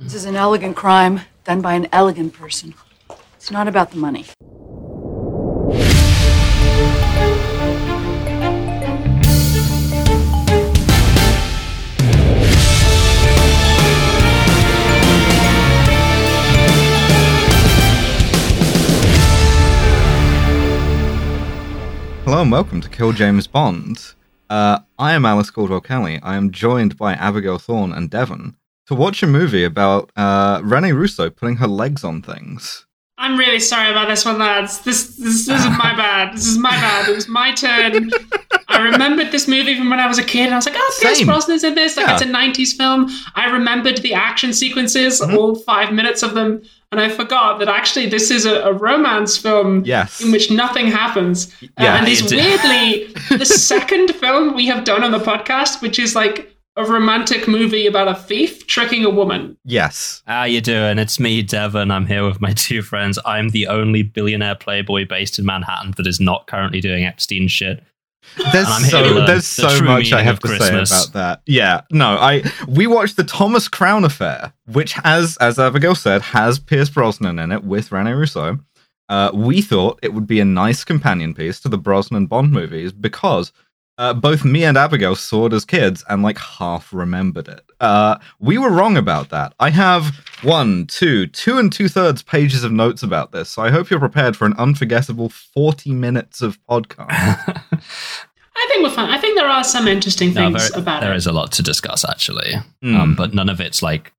This is an elegant crime done by an elegant person. It's not about the money. Hello and welcome to Kill James Bond. Uh, I am Alice Caldwell Kelly. I am joined by Abigail Thorne and Devon to watch a movie about uh, Rene Russo putting her legs on things. I'm really sorry about this one, lads. This this, this is my bad. This is my bad. It was my turn. I remembered this movie from when I was a kid, and I was like, "Oh, Pierce Same. Brosnan's in this. Like, Yeah. it's a '90s film." I remembered the action sequences, Mhm. all five minutes of them, and I forgot that actually this is a, a romance film Yes. in which nothing happens. Uh, Yeah, and it's it- weirdly the second film we have done on the podcast, which is like a romantic movie about a thief tricking a woman. Yes. How you doing? It's me, Devon. I'm here with my two friends. I'm the only billionaire playboy based in Manhattan that is not currently doing Epstein shit. There's And I'm here so there's the so much I have to Christmas. say about that. Yeah. No, I we watched the Thomas Crown affair, which has, as Abigail said, has Pierce Brosnan in it with Rene Russo. Uh, we thought it would be a nice companion piece to the Brosnan Bond movies because uh, both me and Abigail saw it as kids and like half remembered it. Uh, we were wrong about that. I have one, two, two and two thirds pages of notes about this, so I hope you're prepared for an unforgettable 40 minutes of podcast. I think we're fine. I think there are some interesting No, things there, about there There is a lot to discuss, actually, Mm. um, but none of it's like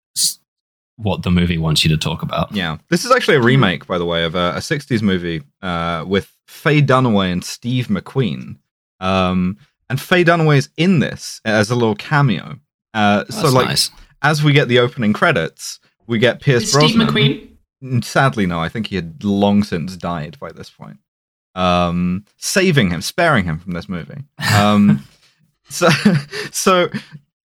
what the movie wants you to talk about. Yeah, this is actually a remake, by the way, of a, a '60s movie uh, with Faye Dunaway and Steve McQueen. Um, and Faye Dunaway is in this as a little cameo. Uh, so, like, nice. as we get the opening credits, we get Pierce Is Steve Brosnan. McQueen? Mm, Sadly, no. I think he had long since died by this point. Um, saving him, sparing him from this movie. Um, so, so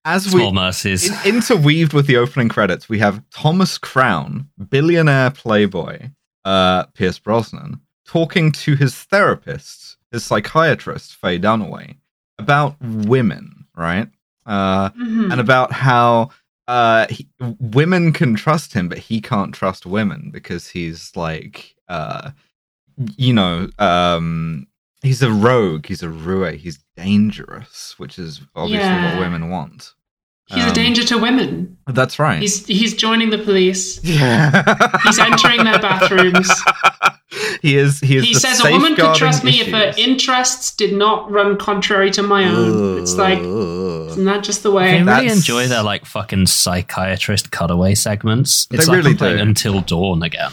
as we Small mercies. in- interweaved with the opening credits, we have Thomas Crown, billionaire playboy, uh, Pierce Brosnan, talking to his therapist, his psychiatrist, Faye Dunaway, about women, right? Uh, Mhm. and about how uh, he, women can trust him, but he can't trust women because he's like, uh, you know, um, he's a rogue, he's a roue, he's dangerous, which is obviously Yeah. what women want. He's a Um, danger to women. That's right. He's he's joining the police. yeah. He's entering their bathrooms. he is. He is. He says a woman could trust me if her interests did not run contrary to my own. It's like, Ugh. isn't that just the They way? really That's- enjoy their like fucking psychiatrist cutaway segments. They It's like really do. Until Dawn again.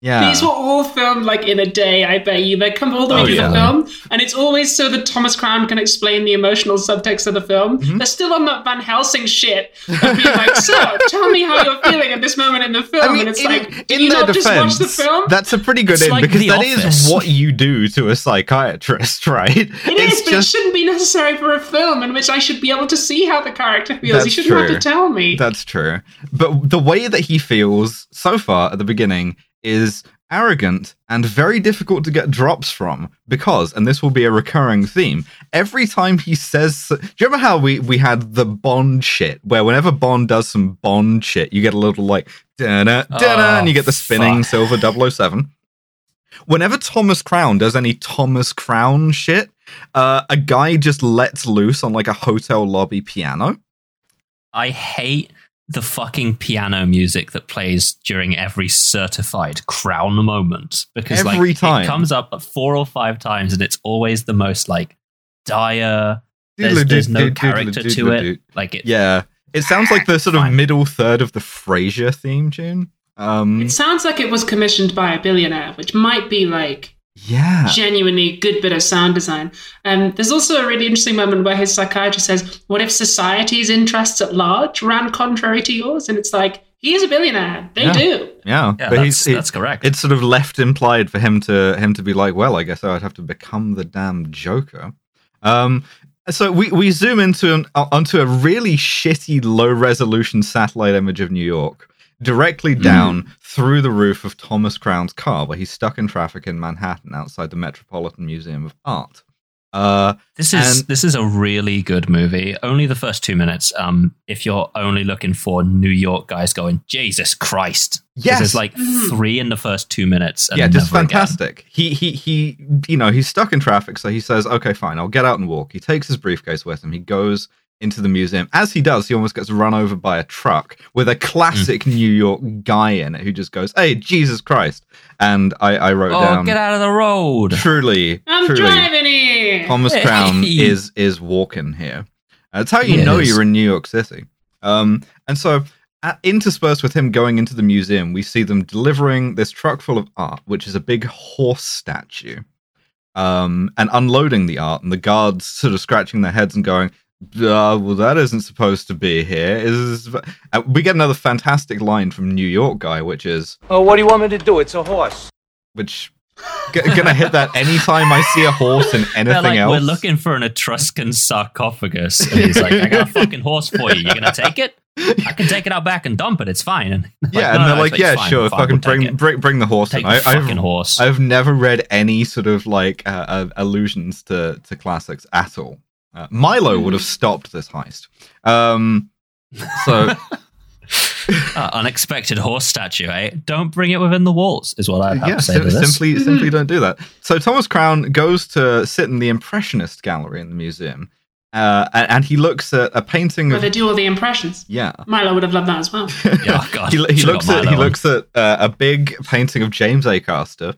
Yeah. These were all filmed like in a day, I bet you. They come all the way Oh, through yeah. the film, and it's always so that Thomas Crown can explain the emotional subtext of the film. Mhm. They're still on that Van Helsing shit of being like, "So, tell me how you're feeling at this moment in the film." I mean, and it's in, like, "Did in you not just defense, watch the film?" that's a pretty good It's in like because that is Office. what you do to a psychiatrist, right? It is, but it shouldn't be necessary for a film in which I should be able to see how the character feels. That's you shouldn't have to tell me. That's true. But the way that he feels so far at the beginning is arrogant and very difficult to get drops from because, and this will be a recurring theme, every time he says. Do you remember how we, we had the Bond shit, where whenever Bond does some Bond shit, you get a little like, da da da, Oh, and you get the spinning fuck. silver 007? Whenever Thomas Crown does any Thomas Crown shit, uh, a guy just lets loose on like a hotel lobby piano. I hate the fucking piano music that plays during every certified crown moment. Because Every like time. it comes up four or five times and it's always the most like dire. There's, there's no character to it. Like it Yeah, it sounds like the sort of middle third of the Frasier theme tune. Um, It sounds like it was commissioned by a billionaire, which might be like yeah, genuinely good bit of sound design. Um, there's also a really interesting moment where his psychiatrist says, "What if society's interests at large ran contrary to yours?" And it's like he is a billionaire. They Yeah. do. yeah. yeah but that's, he's, it- that's correct it's sort of left implied for him to him to be like, well, I guess I'd have to become the damn Joker. Um, so we we zoom into an, uh, onto a really shitty low resolution satellite image of New York. Directly down through the roof of Thomas Crown's car, where he's stuck in traffic in Manhattan outside the Metropolitan Museum of Art. Uh, This is And- this is a really good movie. Only the first two minutes. Um, if you're only looking for New York guys going, Jesus Christ! Yes. There's like Mhm. three in the first two minutes. And yeah, just never again. fantastic. He he he you know, he's stuck in traffic, so he says, "Okay, fine, I'll get out and walk." He takes his briefcase with him. He goes into the museum. As he does, he almost gets run over by a truck with a classic Hmm. New York guy in it who just goes, "Hey, Jesus Christ!" And I, I wrote Oh, down, get out of the road. truly, I'm truly, driving here. Thomas Hey. Crown is is walking here. That's how you He know you're in New York City. Um, and so, at, interspersed with him going into the museum, we see them delivering this truck full of art, which is a big horse statue, um, and unloading the art, and the guards sort of scratching their heads and going. Uh, well, that isn't supposed to be here. Is uh, we get another fantastic line from New York guy, which is Oh, what do you want me to do? It's a horse. which g- gonna hit that anytime I see a horse in anything They're like, else. we're looking for an Etruscan sarcophagus. And he's like, I got a fucking horse for you. You're going to take it? I can take it out back and dump it. It's fine. And like, yeah, no, and they're no, like, yeah, fine, sure, fine, fucking we'll bring, bring bring the horse Take in. the I, fucking I've, horse. I've never read any sort of like uh, uh, allusions to to classics at all. Uh, Milo would have stopped this heist. Um, so Uh, unexpected horse statue, eh? Don't bring it within the walls, is what I have yeah, to say sim- to this. simply simply don't do that. So Thomas Crown goes to sit in the Impressionist gallery in the museum, uh, and, and he looks at a painting Where of they do all the impressions. yeah. Milo would have loved that as well. Yeah, God, he, he looks at he on. looks at uh, a big painting of James Acaster.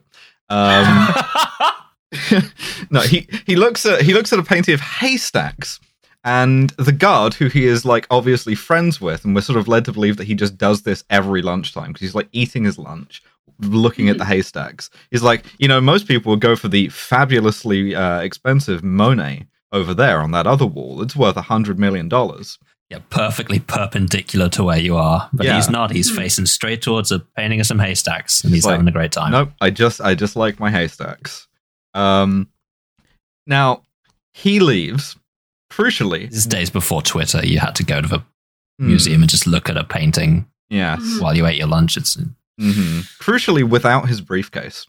Um, no, he he looks at he looks at a painting of haystacks, and the guard, who he is like obviously friends with, and we're sort of led to believe that he just does this every lunchtime because he's like eating his lunch, looking at the haystacks. He's like, you know, most people would go for the fabulously uh, expensive Monet over there on that other wall. It's worth a hundred million dollars. yeah, perfectly perpendicular to where you are. But Yeah. he's not. He's facing straight towards a painting of some haystacks, and he's like, having a great time. Nope, I just I just like my haystacks. Um, now he leaves. Crucially, These days before Twitter, you had to go to the Hmm, museum and just look at a painting Yes. while you ate your lunch. It's mm-hmm. Crucially, without his briefcase.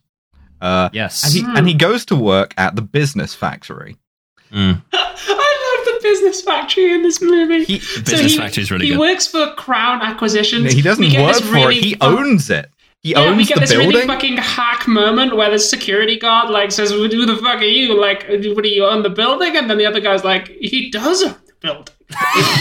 Uh, yes. and he Hmm. and he goes to work at the business factory. Mm. I love the business factory in this movie. He The business he, factory is really he good. works for Crown Acquisitions. he doesn't We work for really it. He fu- owns it. He yeah, we get the this building. really fucking hack moment where the security guard like says, "Who the fuck are you? Like, what do you own the building?" And then the other guy's like, "He does own the building."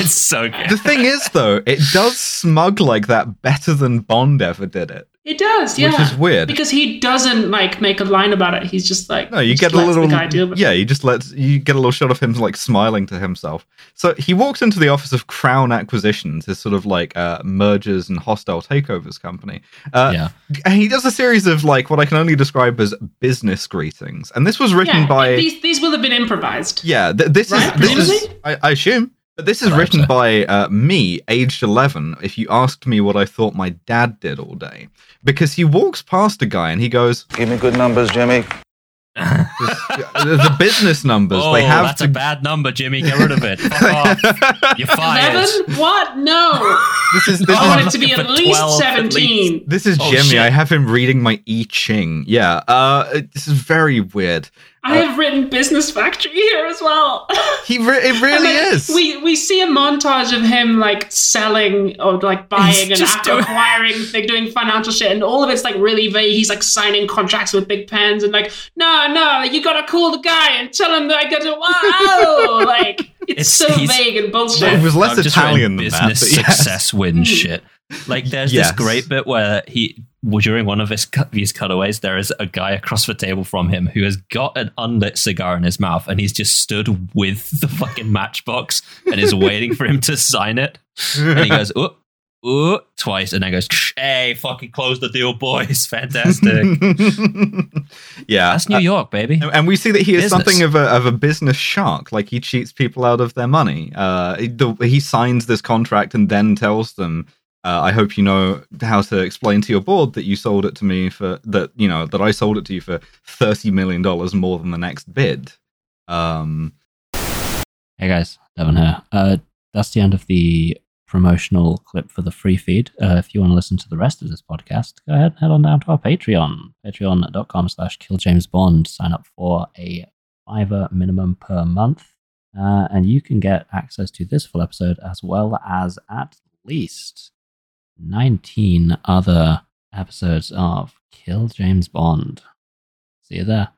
it's so good. the thing is, though, it does smug like that better than Bond ever did it, It does, yeah. which is weird. because he doesn't like make a line about it. He's just like, No, you get a little the guy deal it. yeah. You just let you get a little shot of him like smiling to himself. So he walks into the office of Crown Acquisitions, his sort of like uh, mergers and hostile takeovers company. Uh, yeah. and he does a series of like what I can only describe as business greetings, and this was written Yeah, by these these will have been improvised. yeah. Th- this Right, is this is? I, I assume. But this is I'd written so. by uh, me, aged 11, if you asked me what I thought my dad did all day. Because he walks past a guy and he goes, Give me good numbers, Jimmy. the the business numbers, Oh, they have that's to a bad number, Jimmy. Get rid of it. Fuck off. You're fired. Eleven? What? No. this is this I is want it to be at least 12 at seventeen. This is Oh, Jimmy. shit. I have him reading my I Ching. Yeah. Uh, this is very weird. I have written business factory here as well. He re- it really like, is. We we see a montage of him like selling or like buying and just doing- acquiring, like doing financial shit, and all of it's like really vague. He's like signing contracts with big pens and like, no, no, you gotta call the guy and tell him that I gotta wow, like it's, It's- so he's- vague and bullshit. it was less I've just Italian written than that. business but yes. success wins Mm. shit. Like there's Yes. this great bit where he well, during one of his cut, these cutaways, there is a guy across the table from him who has got an unlit cigar in his mouth, and he's just stood with the fucking matchbox and is waiting for him to sign it. And he goes, "Oh, oh," twice, and then goes, "Hey, fucking close the deal, boys! Fantastic." yeah. That's New uh, York, baby. and we see that he is Business. something of a of a business shark. Like he cheats people out of their money. Uh, he, the, he signs this contract and then tells them, uh, "I hope you know how to explain to your board that you sold it to me for that. You know that I sold it to you for thirty million dollars more than the next bid." Um, Hey guys, Devon here. Uh, that's the end of the promotional clip for the free feed. Uh, if you want to listen to the rest of this podcast, go ahead and head on down to our Patreon, patreon.com slash killjamesbond. Sign up for a fiver minimum per month. Uh, and you can get access to this full episode as well as at least 19 other episodes of Kill James Bond. See you there.